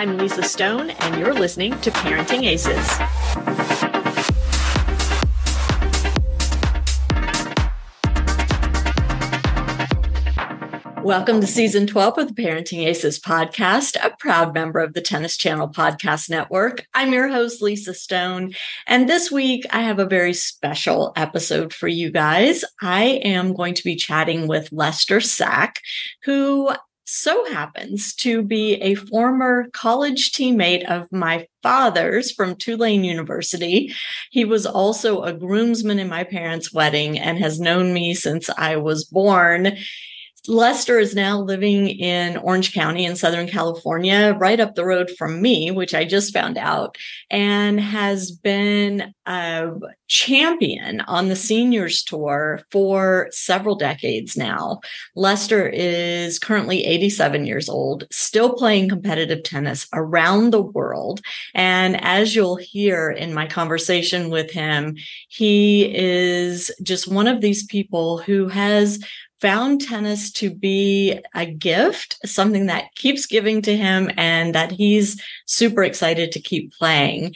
I'm Lisa Stone, and you're listening to Parenting Aces. Welcome to season 12 of the Parenting Aces podcast, a proud member of the Tennis Channel Podcast Network. I'm your host, Lisa Stone. And this week, I have a very special episode for you guys. I am going to be chatting with Lester Sack, who so happens to be a former college teammate of my father's from Tulane University. He was also a groomsman in my parents' wedding and has known me since I was born. Lester is now living in Orange County in Southern California, right up the road from me, which I just found out, and has been a champion on the seniors tour for several decades now. Lester is currently 87 years old, still playing competitive tennis around the world. And as you'll hear in my conversation with him, he is just one of these people who has found tennis to be a gift, something that keeps giving to him and that he's super excited to keep playing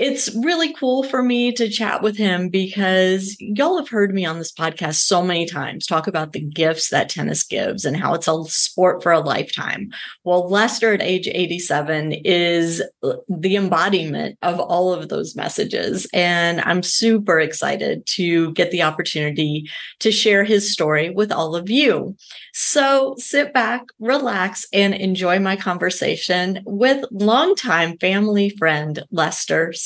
it's really cool for me to chat with him because y'all have heard me on this podcast so many times talk about the gifts that tennis gives and how it's a sport for a lifetime. Well, Lester at age 87 is uh, the embodiment of all of those messages. And I'm super excited to get the opportunity to share his story with all of you. So sit back, relax, and enjoy my conversation with longtime family friend Lester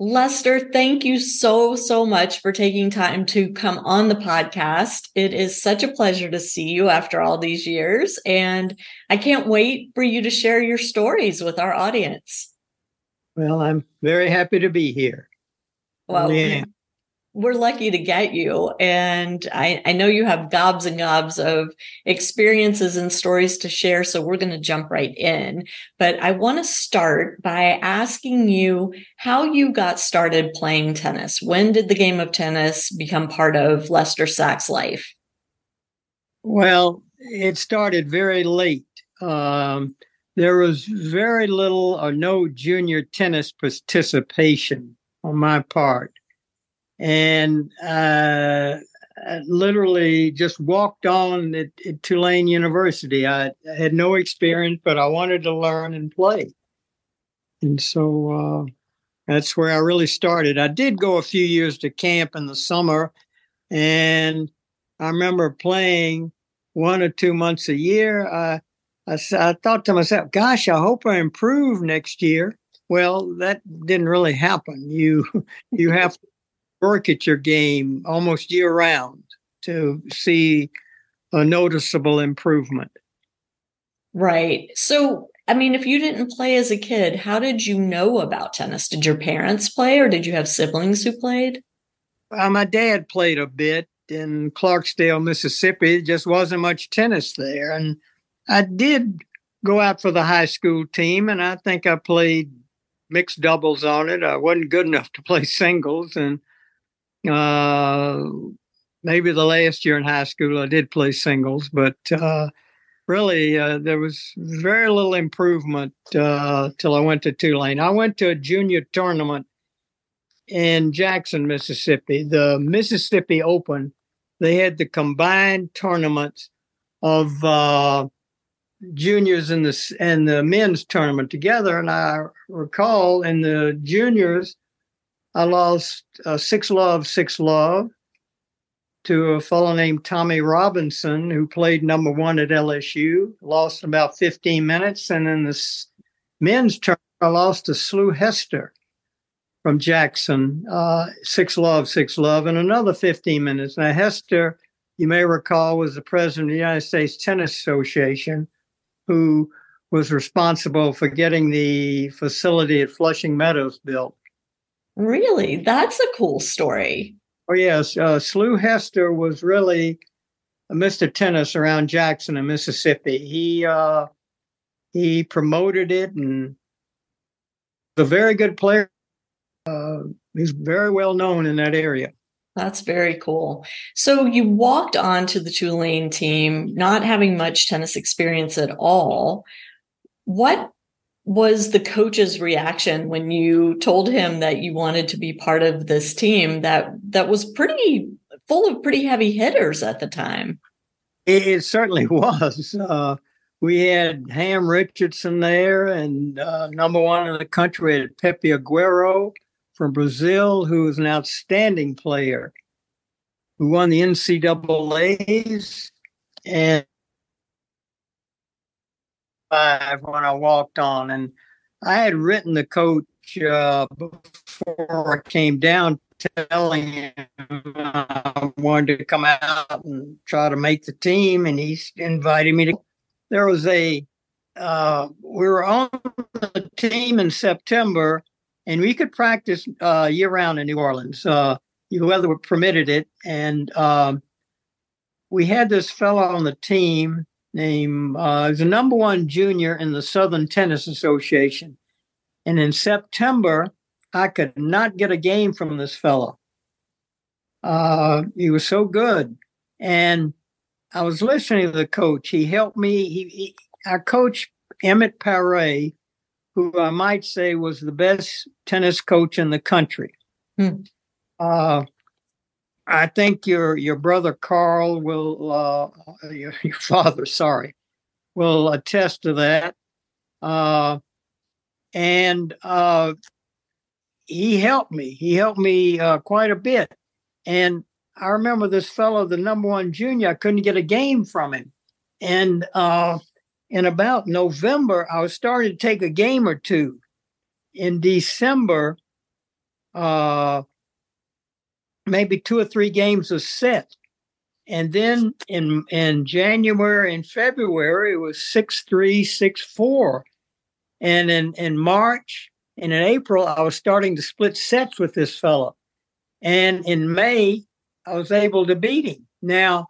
Lester, thank you so, so much for taking time to come on the podcast. It is such a pleasure to see you after all these years. And I can't wait for you to share your stories with our audience. Well, I'm very happy to be here. Well, yeah we're lucky to get you. And I, I know you have gobs and gobs of experiences and stories to share. So we're going to jump right in. But I want to start by asking you how you got started playing tennis. When did the game of tennis become part of Lester Sack's life? Well, it started very late. Um, there was very little or no junior tennis participation on my part and uh, I literally just walked on at, at Tulane University. I, I, had no experience, but I wanted to learn and play, and so uh, that's where I really started. I did go a few years to camp in the summer, and I remember playing one or two months a year. I, I, I thought to myself, "Gosh, I hope I improve next year." Well, that didn't really happen. You you have to work at your game almost year round to see a noticeable improvement. Right. So, I mean, if you didn't play as a kid, how did you know about tennis? Did your parents play or did you have siblings who played? Uh, my dad played a bit in Clarksdale, Mississippi. It just wasn't much tennis there. And I did go out for the high school team, and I think I played mixed doubles on it. I wasn't good enough to play singles. And uh, maybe the last year in high school, I did play singles, but uh, really uh, there was very little improvement uh, till I went to Tulane. I went to a junior tournament in Jackson, Mississippi, the Mississippi Open. They had the combined tournaments of uh, juniors and the and the men's tournament together. And I recall in the juniors, I lost uh, six love, six love to a fellow named Tommy Robinson, who played number one at LSU. Lost about 15 minutes. And in the men's turn, I lost to Slew Hester from Jackson, uh, six love, six love, and another 15 minutes. Now, Hester, you may recall, was the president of the United States Tennis Association, who was responsible for getting the facility at Flushing Meadows built. Really? That's a cool story. Oh yes, uh, Slew Hester was really a Mr. Tennis around Jackson and Mississippi. He uh, he promoted it and a very good player. Uh, he's very well known in that area. That's very cool. So you walked on to the Tulane team, not having much tennis experience at all. What was the coach's reaction when you told him that you wanted to be part of this team that that was pretty full of pretty heavy hitters at the time? It, it certainly was. Uh, we had Ham Richardson there, and uh, number one in the country had Pepe Aguero from Brazil, who was an outstanding player, who won the NCAA's and five when I walked on, and I had written the coach uh, before I came down, telling him I wanted to come out and try to make the team, and he invited me to. There was a uh, we were on the team in September, and we could practice uh, year round in New Orleans. Uh, the weather permitted it, and um, we had this fellow on the team named uh, the number one junior in the Southern Tennis Association. And in September, I could not get a game from this fellow. Uh, he was so good. And I was listening to the coach. He helped me. He, he our coach, Emmett Pare, who I might say was the best tennis coach in the country. Hmm. Uh, I think your your brother Carl will uh, your, your father, sorry, will attest to that. Uh, and uh, he helped me. He helped me uh, quite a bit. And I remember this fellow, the number one junior. I couldn't get a game from him. And uh, in about November, I was starting to take a game or two. In December, uh, maybe two or three games a set. And then in in January and February, it was six three, six four. And in, in March and in April, I was starting to split sets with this fellow. And in May, I was able to beat him. Now,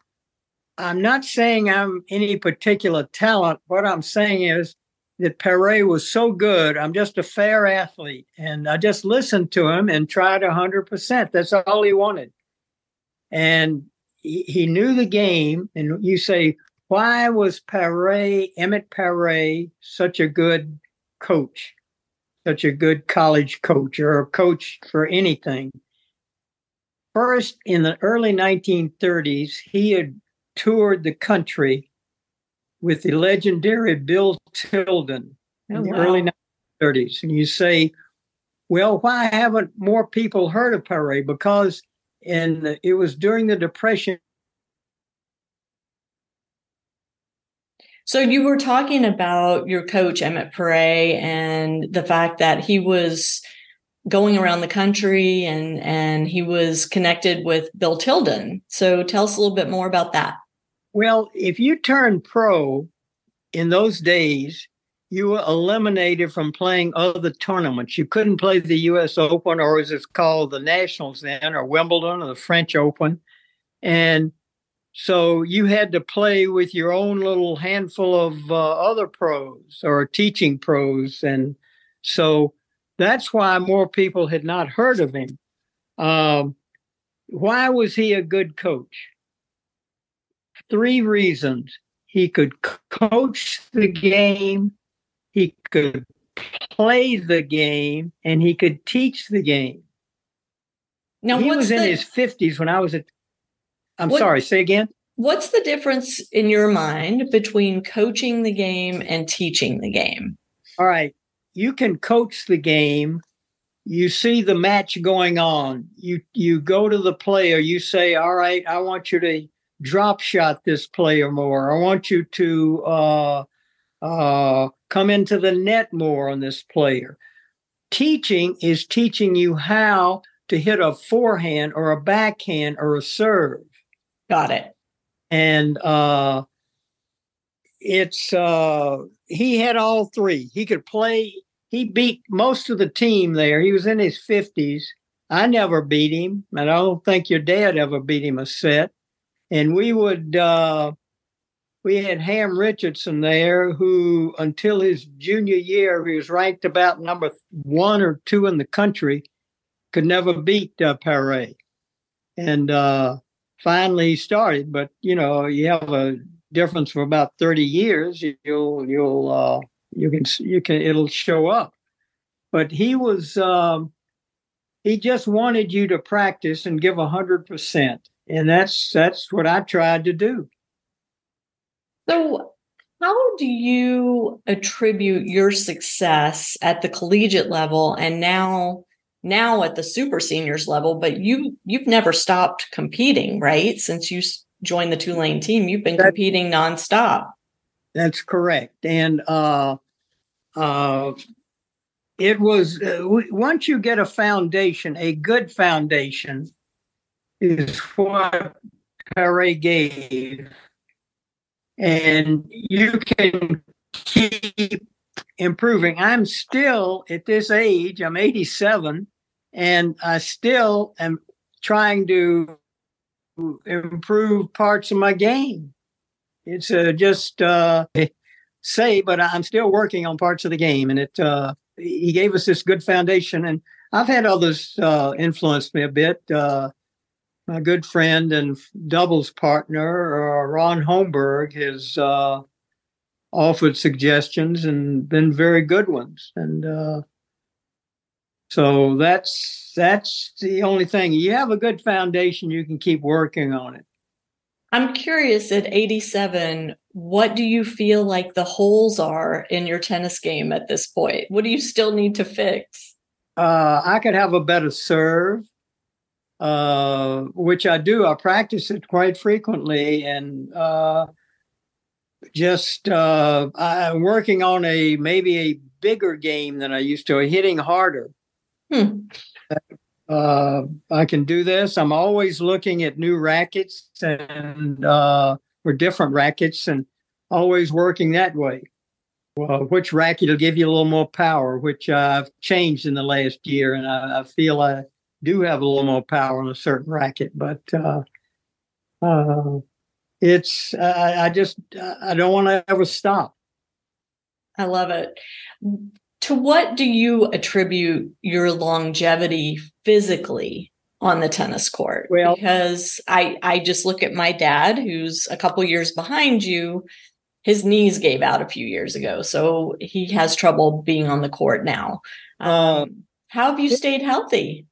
I'm not saying I'm any particular talent. What I'm saying is that Pare was so good. I'm just a fair athlete. And I just listened to him and tried 100%. That's all he wanted. And he, he knew the game. And you say, why was Pare, Emmett Pare, such a good coach, such a good college coach or a coach for anything? First, in the early 1930s, he had toured the country with the legendary Bill Tilden oh, in the wow. early 1930s. And you say, well, why haven't more people heard of Pare? Because in the, it was during the Depression. So you were talking about your coach Emmett Pare and the fact that he was going around the country and and he was connected with Bill Tilden. So tell us a little bit more about that. Well, if you turn pro in those days, you were eliminated from playing other tournaments. You couldn't play the U.S. Open, or as it's called, the Nationals then, or Wimbledon, or the French Open. And so you had to play with your own little handful of uh, other pros or teaching pros. And so that's why more people had not heard of him. Um, why was he a good coach? Three reasons. He could coach the game, he could play the game, and he could teach the game. Now, he was in his 50s when I was at. I'm what, sorry, say again. What's the difference in your mind between coaching the game and teaching the game? All right. You can coach the game you see the match going on. You you go to the player. You say, "All right, I want you to drop shot this player more. I want you to uh, uh, come into the net more on this player." Teaching is teaching you how to hit a forehand or a backhand or a serve. Got it. And uh, it's uh, he had all three. He could play. He beat most of the team there. He was in his fifties. I never beat him, and I don't think your dad ever beat him a set. And we would. Uh, we had Ham Richardson there, who until his junior year, he was ranked about number one or two in the country, could never beat uh, Pare. And uh, finally started, but you know, you have a difference for about 30 years, you'll you'll uh, you can you can it'll show up. But he was um, he just wanted you to practice and give a hundred percent, and that's that's what I tried to do. So, how do you attribute your success at the collegiate level and now now at the super seniors level? But you you've never stopped competing, right? Since you joined the Tulane team, you've been that, competing nonstop. That's correct. And uh, uh, it was uh, once you get a foundation, a good foundation is what Pare gave. And you can keep improving. I'm still at this age, I'm 87, and I still am trying to improve parts of my game. It's uh, just uh, say, but I'm still working on parts of the game, and it. Uh, he gave us this good foundation, and I've had others uh, influence me a bit. My good friend and doubles partner, uh, Ron Holmberg, has uh, offered suggestions and been very good ones, and uh, so that's that's the only thing. You have a good foundation, you can keep working on it. I'm curious at 87, what do you feel like the holes are in your tennis game at this point? What do you still need to fix? Uh, I could have a better serve, uh, which I do. I practice it quite frequently, and uh, just uh, I'm working on a maybe a bigger game than I used to, hitting harder. Hmm. Uh, I can do this. I'm always looking at new rackets and uh, or different rackets, and always working that way. Well, which racket will give you a little more power, which I've changed in the last year, and I, I feel I do have a little more power on a certain racket, but uh, uh, it's I, I just I don't want to ever stop. I love it to what do you attribute your longevity physically on the tennis court? Well, because I I just look at my dad, who's a couple years behind you. His knees gave out a few years ago, so he has trouble being on the court now. Um, um, how have you stayed healthy?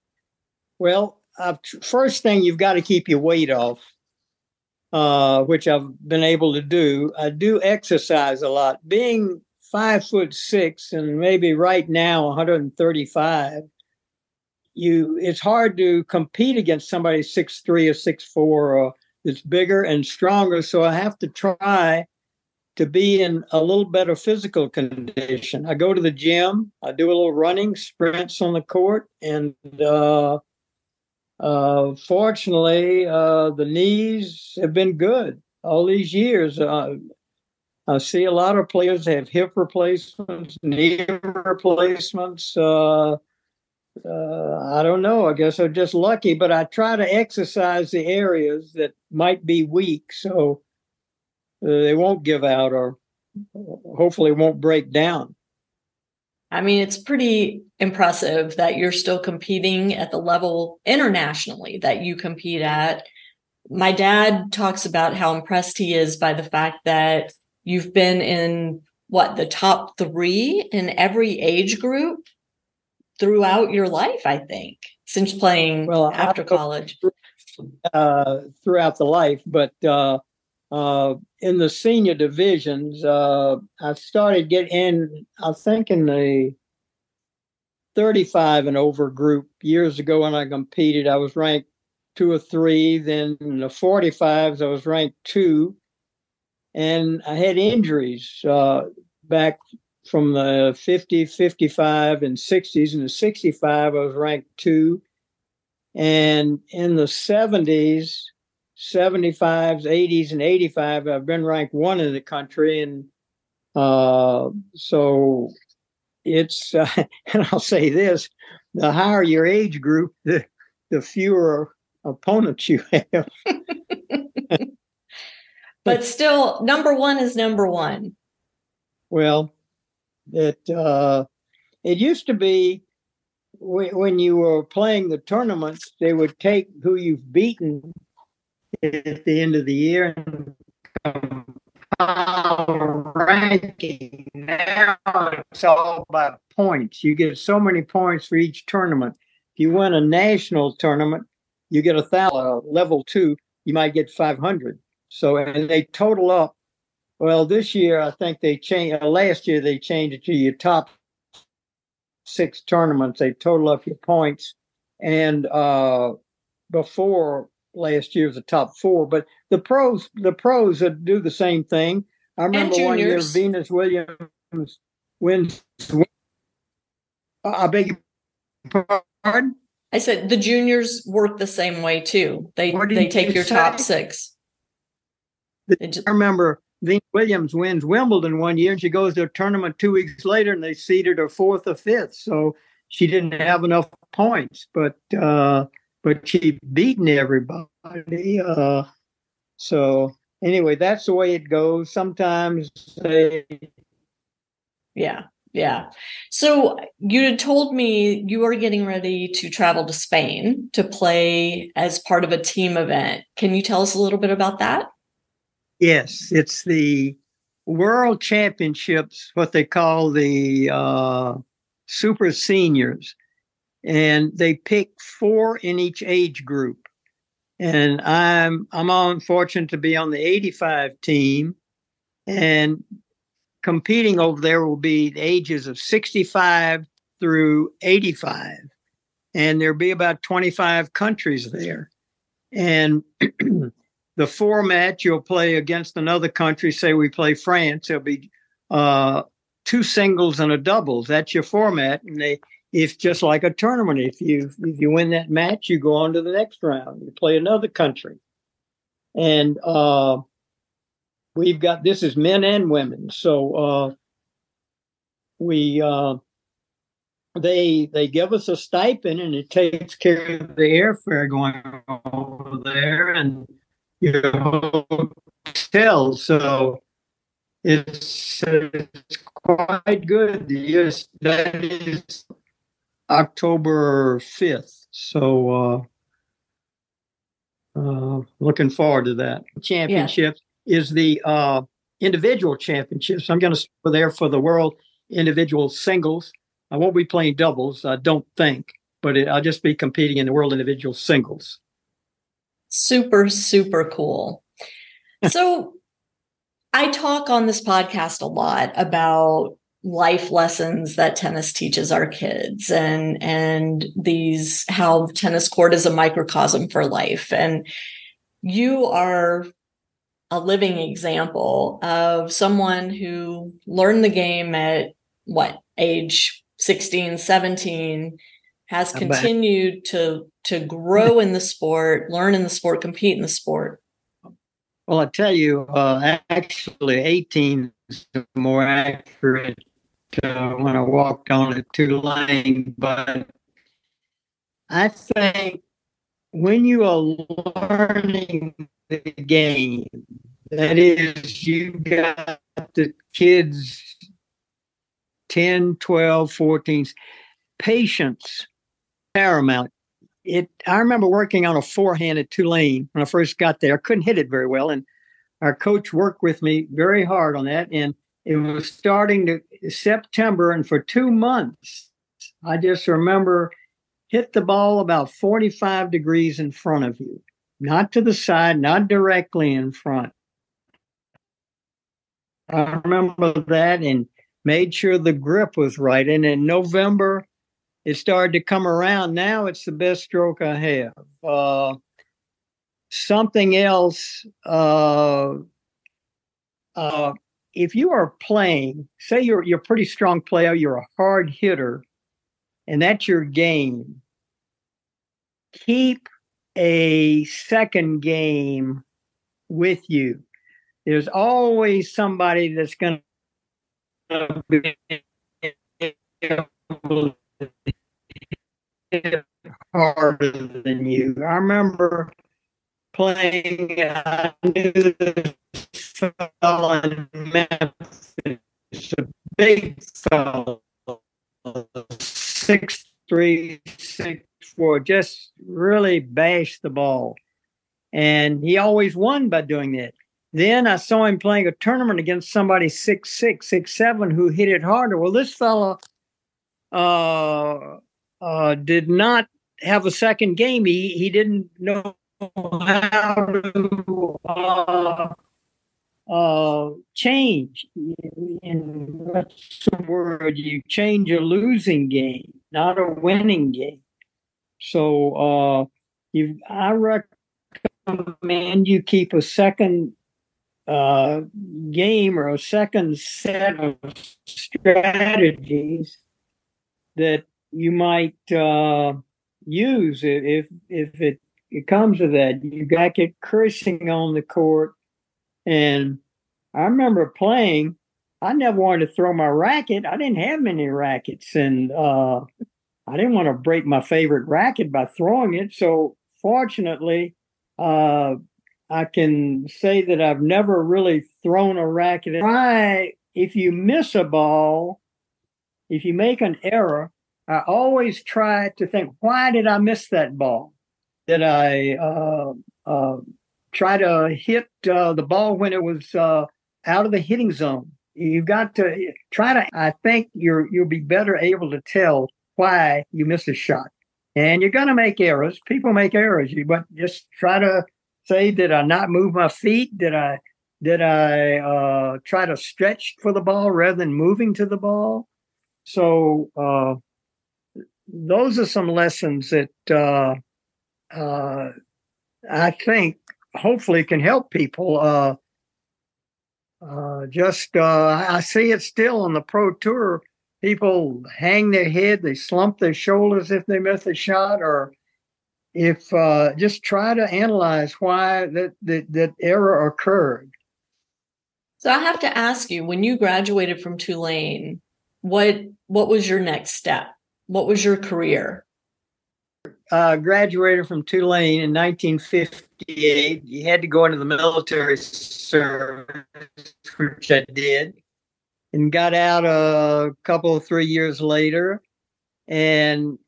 Well, uh, first thing you've got to keep your weight off, uh, which I've been able to do. I do exercise a lot. Being five foot six and maybe right now 135 you it's hard to compete against somebody six three or six four or that's bigger and stronger so i have to try to be in a little better physical condition i go to the gym i do a little running sprints on the court and uh, uh, fortunately uh, the knees have been good all these years uh, I see a lot of players have hip replacements, knee replacements. Uh, uh, I don't know. I guess I'm just lucky, but I try to exercise the areas that might be weak so they won't give out or hopefully won't break down. I mean, it's pretty impressive that you're still competing at the level internationally that you compete at. My dad talks about how impressed he is by the fact that You've been in what the top three in every age group throughout your life, I think, since playing well, after college. Uh, throughout the life, but uh, uh, in the senior divisions, uh, I started getting in. I think in the 35 and over group years ago when I competed. I was ranked two or three. Then in the 45s, I was ranked two. And I had injuries uh, back from the 50, 55, and 60s. In the 65, I was ranked two. And in the 70s, 75s, 80s, and 85, I've been ranked one in the country. And uh, so it's, uh, and I'll say this the higher your age group, the, the fewer opponents you have. but still, number one is number one. Well, it uh, it used to be when you were playing the tournaments, they would take who you've beaten at the end of the year and ranking. Now it's all about points. You get so many points for each tournament. If you win a national tournament, you get a thousand. Uh, level two, you might get five hundred. So and they total up. Well, this year I think they changed. Uh, last year they changed it to your top six tournaments. They total up your points, and uh, before last year was the top four. But the pros, the pros that do the same thing. I remember one year Venus Williams wins. I beg your pardon. I said the juniors work the same way too. They they take you your say? top six. I remember Venus Williams wins Wimbledon one year, and she goes to a tournament two weeks later, and they seeded her fourth or fifth. So she didn't have enough points, but uh, but she beaten everybody. Uh, so anyway, that's the way it goes. Sometimes they, yeah, yeah. So you had told me you were getting ready to travel to Spain to play as part of a team event. Can you tell us a little bit about that? Yes, it's the World Championships, what they call the uh, Super Seniors, and they pick four in each age group. And I'm I'm on fortunate to be on the 85 team, and competing over there will be the ages of 65 through 85. And there'll be about 25 countries there. And the format you'll play against another country, say we play France, there'll be uh, two singles and a doubles. That's your format. And they it's just like a tournament. If you if you win that match, you go on to the next round. You play another country. And uh, we've got this is men and women. So uh, we uh, they they give us a stipend and it takes care of the airfare going over there and your hotel. So it's, it's quite good. Yes, that is October fifth. So uh, uh, looking forward to that championship. Yeah is the uh, individual championships. I'm going to be there for the world individual singles. I won't be playing doubles, I don't think, but it, I'll just be competing in the world individual singles. Super, super cool. so I talk on this podcast a lot about life lessons that tennis teaches our kids and and these how tennis court is a microcosm for life. And you are a living example of someone who learned the game at what age 16 17 has continued to to grow in the sport learn in the sport compete in the sport. Well i tell you uh, actually 18 is more accurate uh, when i walked on it Tulane but i think when you are learning the game. That is, you got the kids 10, 12, 14, patience paramount. It. I remember working on a forehand at Tulane when I first got there. I couldn't hit it very well, and our coach worked with me very hard on that. And it was starting to September, and for two months, I just remember hit the ball about 45 degrees in front of you not to the side, not directly in front. I remember that and made sure the grip was right. And in November, it started to come around. Now it's the best stroke I have. Uh, something else. Uh, uh, if you are playing, say you're you're a pretty strong player, you're a hard hitter, and that's your game. Keep a second game with you. There's always somebody that's going to be harder than you. I remember playing. I knew this fellow in Memphis, a big fellow, six three, six four, just really bashed the ball, and he always won by doing that. Then I saw him playing a tournament against somebody six six, six seven who hit it harder. Well, this fellow uh, uh, did not have a second game. He he didn't know how to uh, uh, change. In what's the word? You change a losing game, not a winning game. So uh, you, I recommend you keep a second uh, game or a second set of strategies that you might uh, use if if it, it comes to that. You got to get cursing on the court, and I remember playing. I never wanted to throw my racket. I didn't have many rackets, and uh, I didn't want to break my favorite racket by throwing it. So fortunately, uh, I can say that I've never really thrown a racket. Try if you miss a ball, if you make an error, I always try to think, why did I miss that ball? Did I uh, uh, try to hit uh, the ball when it was uh, out of the hitting zone? You've got to try to. I think you're you'll be better able to tell why you missed a shot. And you're going to make errors. People make errors, you but just try to say, did I not move my feet? Did I did I uh, try to stretch for the ball rather than moving to the ball? So uh, those are some lessons that uh, uh, I think hopefully can help people. Uh, uh, just uh, I see it still on the pro tour. People hang their head, they slump their shoulders if they miss a shot, or if uh, just try to analyze why that, that that error occurred. So I have to ask you, when you graduated from Tulane, what what was your next step? What was your career? Uh, graduated from Tulane in 1958. You had to go into the military service, which I did, and got out a couple of three years later, and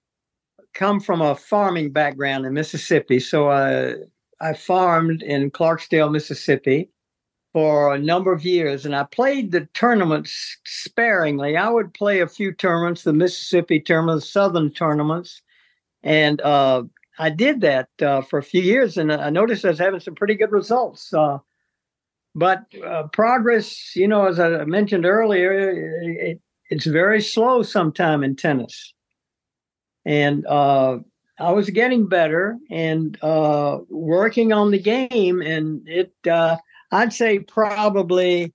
come from a farming background in Mississippi. So I I farmed in Clarksdale, Mississippi, for a number of years, and I played the tournaments sparingly. I would play a few tournaments, the Mississippi tournament, Southern tournaments, and uh, I did that uh, for a few years, and I noticed I was having some pretty good results. Uh, but uh, progress, you know, as I mentioned earlier, it, it's very slow sometime in tennis, and uh, I was getting better and uh, working on the game, and it I'd say probably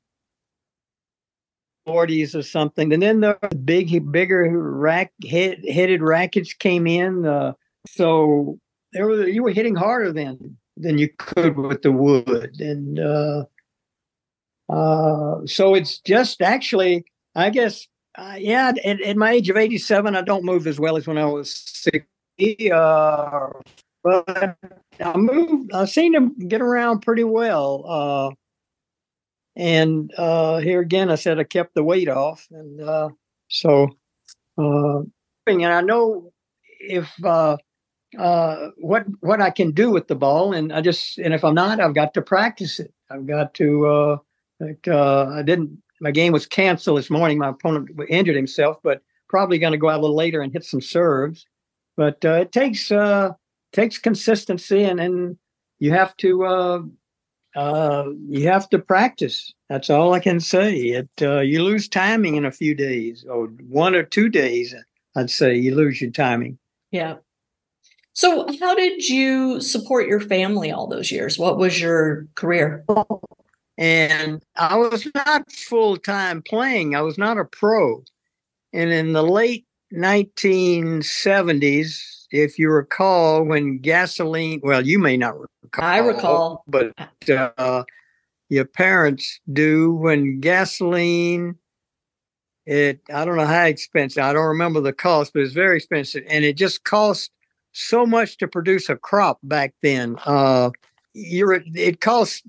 40s or something. And then the big, bigger rack head, headed rackets came in. Uh, so there was you were hitting harder then than you could with the wood, and uh, uh, so it's just actually, I guess, uh, yeah. At, at, my age of 87, I don't move as well as when I was 60. Uh, but I moved. I seem to get around pretty well. Uh, and uh, here again, I said I kept the weight off, and uh, so uh, and I know if uh, uh, what what I can do with the ball, and I just and if I'm not, I've got to practice it. I've got to. Uh, like, uh, I didn't. My game was canceled this morning. My opponent injured himself, but probably going to go out a little later and hit some serves. But uh, it takes uh, takes consistency, and and you have to uh, you have to practice. That's all I can say. It uh, you lose timing in a few days, or one or two days. I'd say you lose your timing. Yeah. So, how did you support your family all those years? What was your career? And I was not full time playing, I was not a pro. And in the late 1970s, if you recall, when gasoline, well, you may not recall. I recall. But uh, your parents do when gasoline it i don't know how expensive i don't remember the cost but it's very expensive and it just cost so much to produce a crop back then uh you're it cost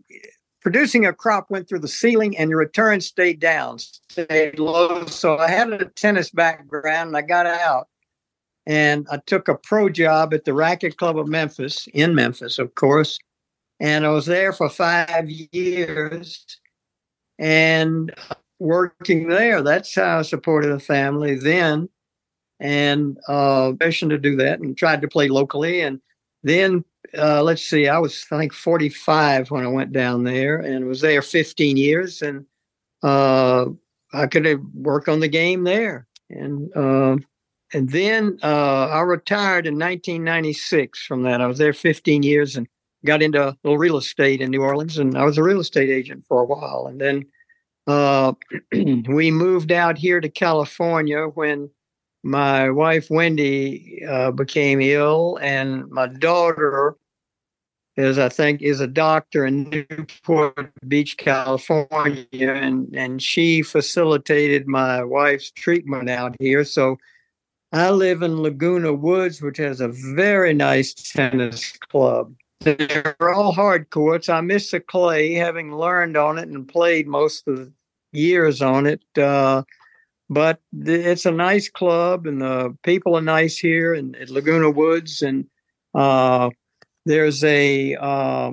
producing a crop went through the ceiling and your return stayed down stayed low so i had a tennis background and i got out and i took a pro job at the racket club of memphis in memphis of course and i was there for five years and working there. That's how I supported a family then, and uh, mission to do that, and tried to play locally. And then uh, let's see, I was I think 45 when I went down there, and was there 15 years, and uh, I could work on the game there, and uh, and then uh, I retired in 1996 from that. I was there 15 years and got into a little real estate in New Orleans, and I was a real estate agent for a while, and then uh, we moved out here to California when my wife Wendy uh, became ill, and my daughter is, I think, is a doctor in Newport Beach, California, and and she facilitated my wife's treatment out here. So I live in Laguna Woods, which has a very nice tennis club. They're all hard courts. I miss the clay, having learned on it and played most of the years on it. Uh, but it's a nice club, and the people are nice here in, at Laguna Woods, and uh, there's a uh,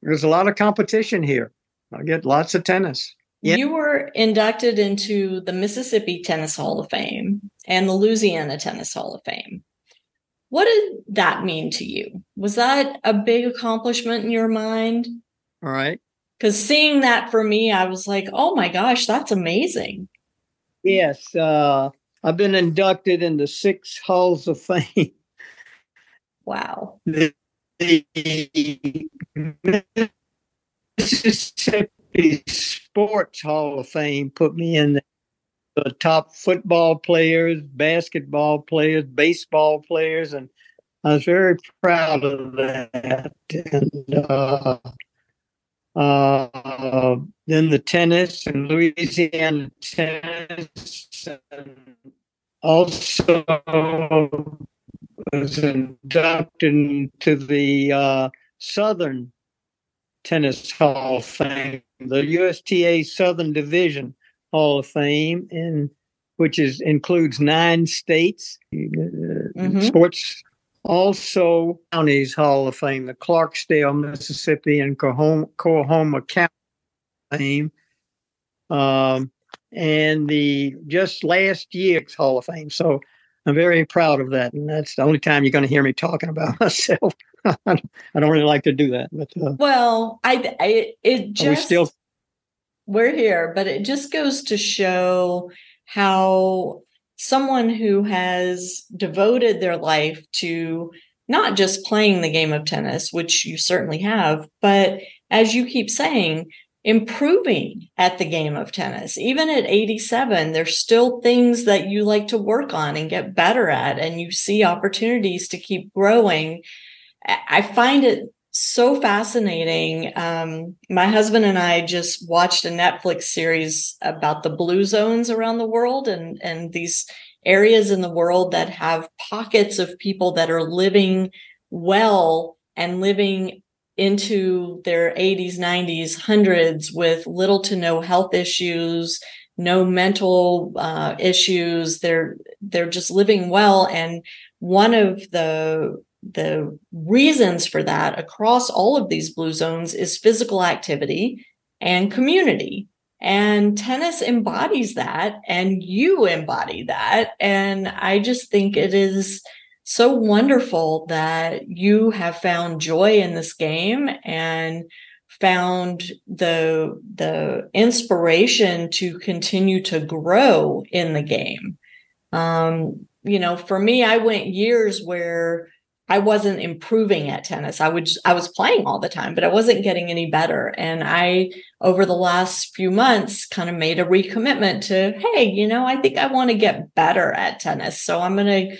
there's a lot of competition here. I get lots of tennis. Yeah. You were inducted into the Mississippi Tennis Hall of Fame and the Louisiana Tennis Hall of Fame. What did that mean to you? Was that a big accomplishment in your mind? All right. Because seeing that for me, I was like, oh my gosh, that's amazing. Yes. Uh, I've been inducted into six halls of fame. Wow. The, the Mississippi Sports Hall of Fame put me in the top football players, basketball players, baseball players, and I was very proud of that. And uh, uh, then the tennis and Louisiana tennis, and also was inducted into the uh, Southern Tennis Hall of Fame, the USTA Southern Division Hall of Fame, and which is includes nine states, uh, mm-hmm. sports. Also, counties Hall of Fame, the Clarksdale, Mississippi, and Coahoma, Coahoma County Fame, um, and the just last year's Hall of Fame. So I'm very proud of that, and that's the only time you're going to hear me talking about myself. I don't really like to do that, but uh, well, I, I it just we still we're here, but it just goes to show how someone who has devoted their life to not just playing the game of tennis, which you certainly have, but as you keep saying, improving at the game of tennis. Even at 87, there's still things that you like to work on and get better at, and you see opportunities to keep growing. I find it so fascinating. Um, my husband and I just watched a Netflix series about the blue zones around the world and, and these areas in the world that have pockets of people that are living well and living into their 80s, 90s, hundreds with little to no health issues, no mental uh, issues. They're they're just living well, and one of the the reasons for that across all of these blue zones is physical activity and community. And tennis embodies that, and you embody that. And I just think it is so wonderful that you have found joy in this game and found the the inspiration to continue to grow in the game. Um, you know, for me, I went years where I wasn't improving at tennis. I would I was playing all the time, but I wasn't getting any better. And I over the last few months kind of made a recommitment to, hey, you know, I think I want to get better at tennis. So I'm going to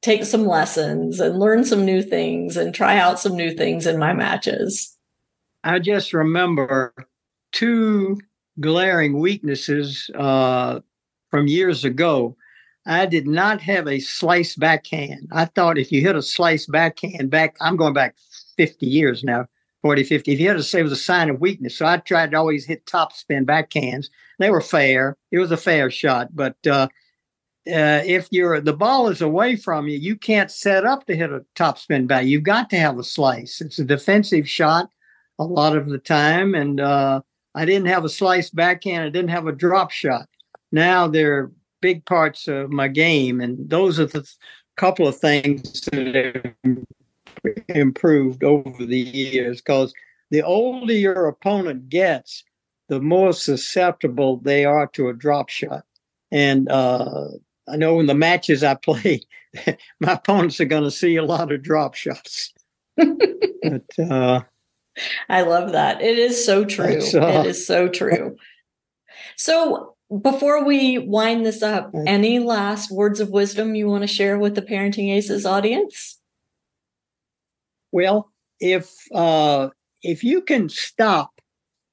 take some lessons and learn some new things and try out some new things in my matches. I just remember two glaring weaknesses uh, from years ago. I did not have a slice backhand. I thought if you hit a slice backhand back, I'm going back 50 years now, 40, 50. If you had to say it was a sign of weakness. So I tried to always hit top spin backhands. They were fair. It was a fair shot. But uh, uh, if you're the ball is away from you, you can't set up to hit a top spin back. You've got to have a slice. It's a defensive shot a lot of the time. And uh, I didn't have a slice backhand. I didn't have a drop shot. Now they're big parts of my game, and those are the couple of things that have improved over the years. Because the older your opponent gets, the more susceptible they are to a drop shot. And uh, I know in the matches I play, my opponents are going to see a lot of drop shots. but uh, I love that. It is so true. Uh, it is so true. So, before we wind this up, any last words of wisdom you want to share with the Parenting Aces audience? Well, if uh, if you can stop,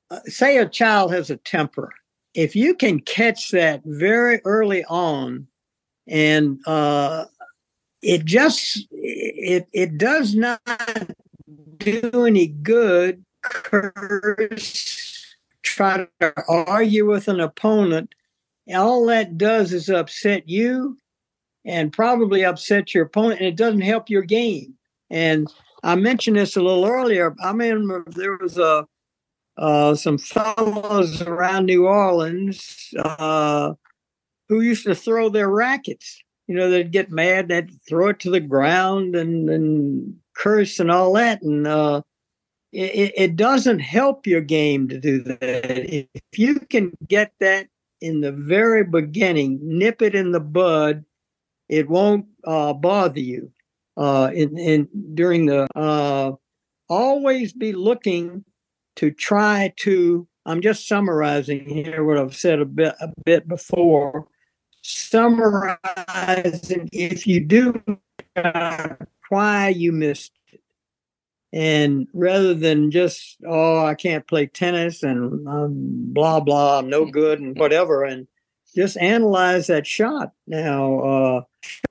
uh, say a child has a temper, if you can catch that very early on, and uh, it just it it does not do any good curse, try to argue with an opponent. All that does is upset you and probably upset your opponent, and it doesn't help your game. And I mentioned this a little earlier. I mean, there was a uh, some fellows around New Orleans uh, who used to throw their rackets. You know, they'd get mad, they'd throw it to the ground and, and curse and all that. And uh, it, it doesn't help your game to do that. If you can get that in the very beginning, nip it in the bud, it won't uh, bother you. Uh, in, in during the uh, always be looking to try to. I'm just summarizing here what I've said a bit a bit before. Summarizing, if you do why you missed. And rather than just, oh, I can't play tennis and um, blah, blah, I'm no good and whatever, and just analyze that shot. Now, uh,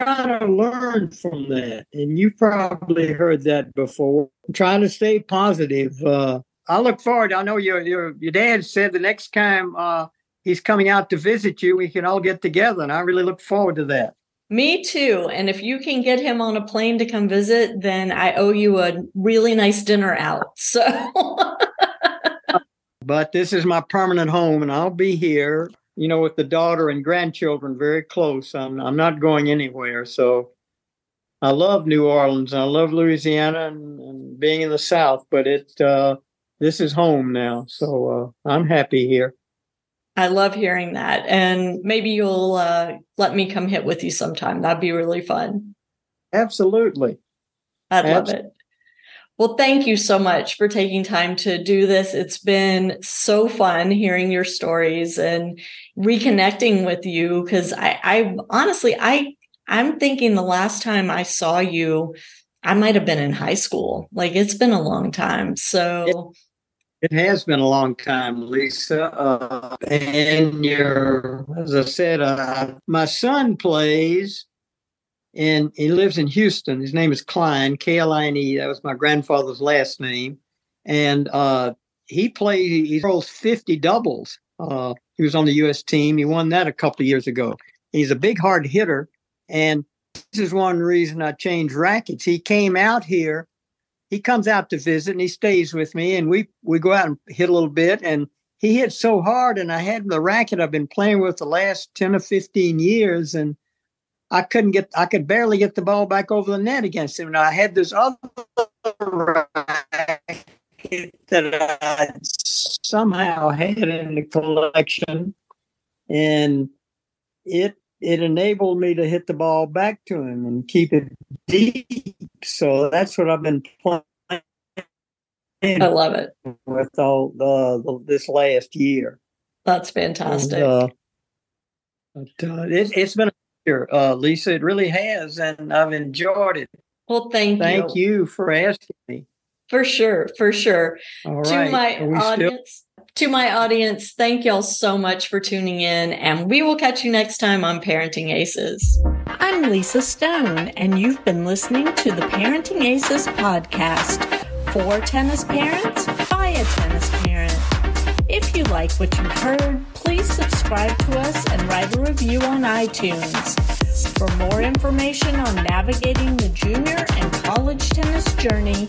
try to learn from that. And you probably heard that before. Try to stay positive. Uh, I look forward. I know your your your dad said the next time uh, he's coming out to visit you, we can all get together, and I really look forward to that. Me too. And if you can get him on a plane to come visit, then I owe you a really nice dinner out. So. but this is my permanent home, and I'll be here. You know, with the daughter and grandchildren very close. I'm I'm not going anywhere. So. I love New Orleans. And I love Louisiana and, and being in the South, but it uh, this is home now, so uh, I'm happy here. I love hearing that. And maybe you'll uh, let me come hit with you sometime. That'd be really fun. Absolutely. I'd love it. Well, thank you so much for taking time to do this. It's been so fun hearing your stories and reconnecting with you because I, I honestly, I, I'm thinking the last time I saw you, I might have been in high school. Like it's been a long time. So it has been a long time, Lisa. Uh, and you're, as I said, uh, my son plays, and he lives in Houston. His name is Klein, K L I N E. That was my grandfather's last name. And uh, he plays, he throws 50 doubles. Uh, he was on the U.S. team. He won that a couple of years ago. He's a big, hard hitter. And this is one reason I changed rackets. He came out here he comes out to visit and he stays with me and we we go out and hit a little bit and he hit so hard and I had the racket I've been playing with the last 10 or 15 years and I couldn't get I could barely get the ball back over the net against him. And I had this other racket that I somehow had in the collection and it it enabled me to hit the ball back to him and keep it deep. So that's what I've been playing. I love it with all the, this last year. That's fantastic. And, uh, but, uh, it, has been a year, uh, Lisa. It really has, and I've enjoyed it. Well, thank, thank you. you for asking me. For sure, for sure. All to right. my audience, still- to my audience, thank y'all so much for tuning in, and we will catch you next time on Parenting Aces. I'm Lisa Stone, and you've been listening to the Parenting Aces podcast for tennis parents by a tennis parent. If you like what you heard, please subscribe to us and write a review on iTunes. For more information on navigating the junior and college tennis journey,